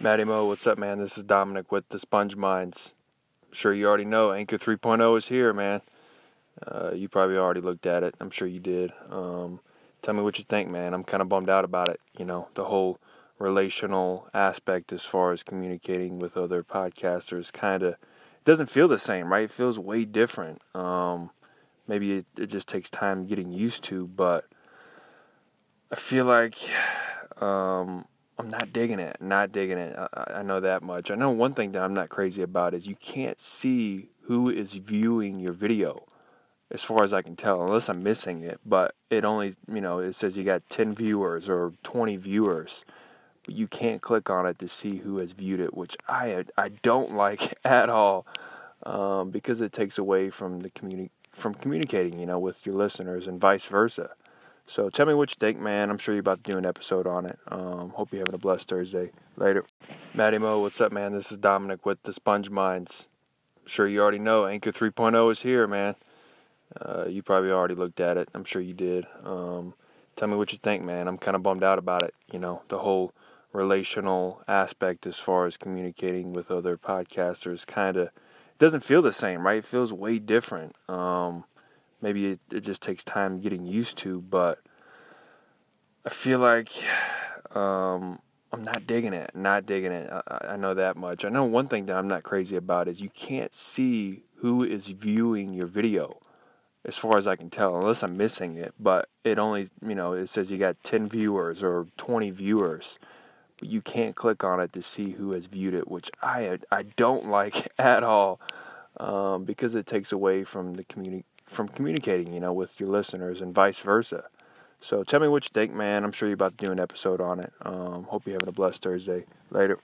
Matty Mo, what's up, man? This is Dominic with the Sponge Minds. I'm sure you already know Anchor 3.0 is here, man. Uh, you probably already looked at it. I'm sure you did. Um, tell me what you think, man. I'm kind of bummed out about it. You know, the whole relational aspect as far as communicating with other podcasters kind of doesn't feel the same, right? It feels way different. Um, maybe it, it just takes time getting used to, but I feel like um, I'm not digging it. Not digging it. I, I know that much. I know one thing that I'm not crazy about is you can't see who is viewing your video as far as I can tell, unless I'm missing it. But it only, you know, it says you got 10 viewers or 20 viewers, but you can't click on it to see who has viewed it, which I I don't like at all, um, because it takes away from the communi- from communicating, you know, with your listeners and vice versa. So tell me what you think, man. I'm sure you're about to do an episode on it. Um, hope you're having a blessed Thursday. Later. Matty Mo, what's up, man? This is Dominic with the Sponge Minds. I'm sure you already know Anchor 3.0 is here, man. Uh, you probably already looked at it. I'm sure you did. Um, tell me what you think, man. I'm kind of bummed out about it. You know, the whole relational aspect as far as communicating with other podcasters kind of doesn't feel the same, right? It feels way different. Um, maybe it, it just takes time getting used to, but I feel like um, I'm not digging it. Not digging it. I, I know that much. I know one thing that I'm not crazy about is you can't see who is viewing your video as far as I can tell, unless I'm missing it. But it only, you know, it says you got 10 viewers or 20 viewers, but you can't click on it to see who has viewed it, which I I don't like at all, um, because it takes away from the community from communicating, you know, with your listeners and vice versa. So tell me what you think, man. I'm sure you're about to do an episode on it. Um, hope you're having a blessed Thursday. Later.